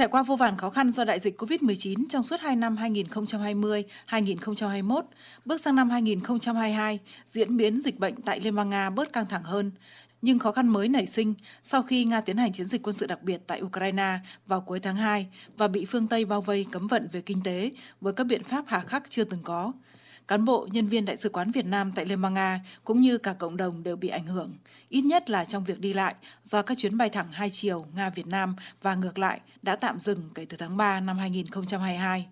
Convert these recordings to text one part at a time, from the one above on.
Trải qua vô vàn khó khăn do đại dịch COVID-19 trong suốt 2 năm 2020-2021, bước sang năm 2022, diễn biến dịch bệnh tại Liên bang Nga bớt căng thẳng hơn. Nhưng khó khăn mới nảy sinh sau khi Nga tiến hành chiến dịch quân sự đặc biệt tại Ukraine vào cuối tháng 2 và bị phương Tây bao vây cấm vận về kinh tế với các biện pháp hà khắc chưa từng có cán bộ, nhân viên Đại sứ quán Việt Nam tại Liên bang Nga cũng như cả cộng đồng đều bị ảnh hưởng, ít nhất là trong việc đi lại do các chuyến bay thẳng hai chiều Nga-Việt Nam và ngược lại đã tạm dừng kể từ tháng 3 năm 2022.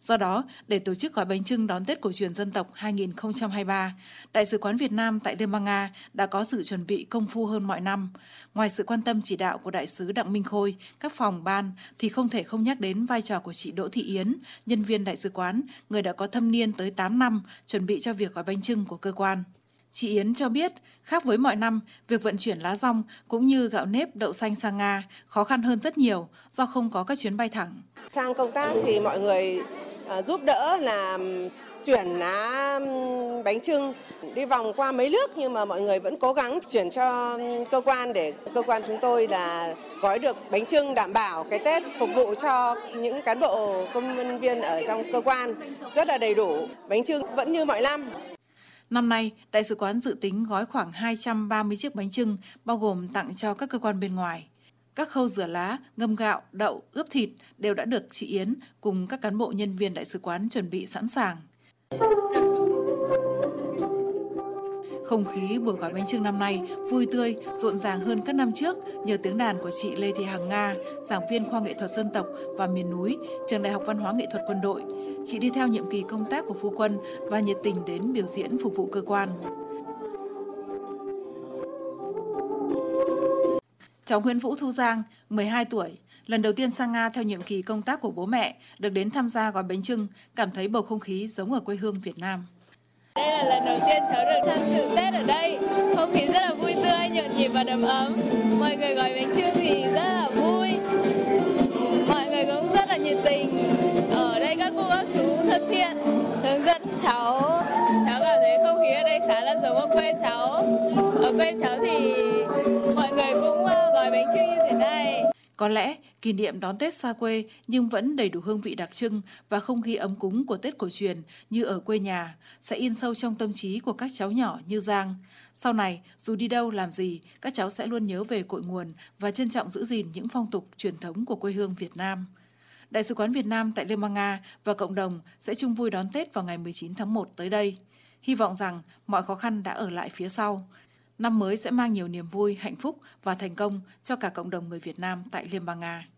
Do đó, để tổ chức gói bánh trưng đón Tết cổ truyền dân tộc 2023, Đại sứ quán Việt Nam tại Liên bang Nga đã có sự chuẩn bị công phu hơn mọi năm. Ngoài sự quan tâm chỉ đạo của Đại sứ Đặng Minh Khôi, các phòng ban thì không thể không nhắc đến vai trò của chị Đỗ Thị Yến, nhân viên Đại sứ quán, người đã có thâm niên tới 8 năm chuẩn bị cho việc gói bánh trưng của cơ quan. Chị Yến cho biết, khác với mọi năm, việc vận chuyển lá rong cũng như gạo nếp đậu xanh sang Nga khó khăn hơn rất nhiều do không có các chuyến bay thẳng. Sang công tác thì mọi người À, giúp đỡ là chuyển lá bánh trưng đi vòng qua mấy nước nhưng mà mọi người vẫn cố gắng chuyển cho cơ quan để cơ quan chúng tôi là gói được bánh trưng đảm bảo cái Tết phục vụ cho những cán bộ công nhân viên ở trong cơ quan rất là đầy đủ. Bánh trưng vẫn như mọi năm. Năm nay, Đại sứ quán dự tính gói khoảng 230 chiếc bánh trưng, bao gồm tặng cho các cơ quan bên ngoài. Các khâu rửa lá, ngâm gạo, đậu, ướp thịt đều đã được chị Yến cùng các cán bộ nhân viên đại sứ quán chuẩn bị sẵn sàng. Không khí buổi gói bánh trưng năm nay vui tươi, rộn ràng hơn các năm trước nhờ tiếng đàn của chị Lê Thị Hằng Nga, giảng viên khoa nghệ thuật dân tộc và miền núi, trường Đại học Văn hóa Nghệ thuật Quân đội. Chị đi theo nhiệm kỳ công tác của phu quân và nhiệt tình đến biểu diễn phục vụ cơ quan. Cháu Nguyễn Vũ Thu Giang, 12 tuổi, lần đầu tiên sang Nga theo nhiệm kỳ công tác của bố mẹ, được đến tham gia gói bánh trưng, cảm thấy bầu không khí giống ở quê hương Việt Nam. Đây là lần đầu tiên cháu được tham dự Tết ở đây, không khí rất là vui tươi, nhộn nhịp và đầm ấm. Mọi người gói bánh trưng thì rất là vui, mọi người cũng rất là nhiệt tình. Ở đây các cô các chú thân thiện, hướng dẫn cháu. Cháu cảm thấy không khí ở đây khá là giống ở quê cháu. Ở quê cháu thì Có lẽ kỷ niệm đón Tết xa quê nhưng vẫn đầy đủ hương vị đặc trưng và không khí ấm cúng của Tết cổ truyền như ở quê nhà sẽ in sâu trong tâm trí của các cháu nhỏ như Giang. Sau này, dù đi đâu làm gì, các cháu sẽ luôn nhớ về cội nguồn và trân trọng giữ gìn những phong tục truyền thống của quê hương Việt Nam. Đại sứ quán Việt Nam tại Liên bang Nga và cộng đồng sẽ chung vui đón Tết vào ngày 19 tháng 1 tới đây. Hy vọng rằng mọi khó khăn đã ở lại phía sau. Năm mới sẽ mang nhiều niềm vui, hạnh phúc và thành công cho cả cộng đồng người Việt Nam tại Liên bang Nga.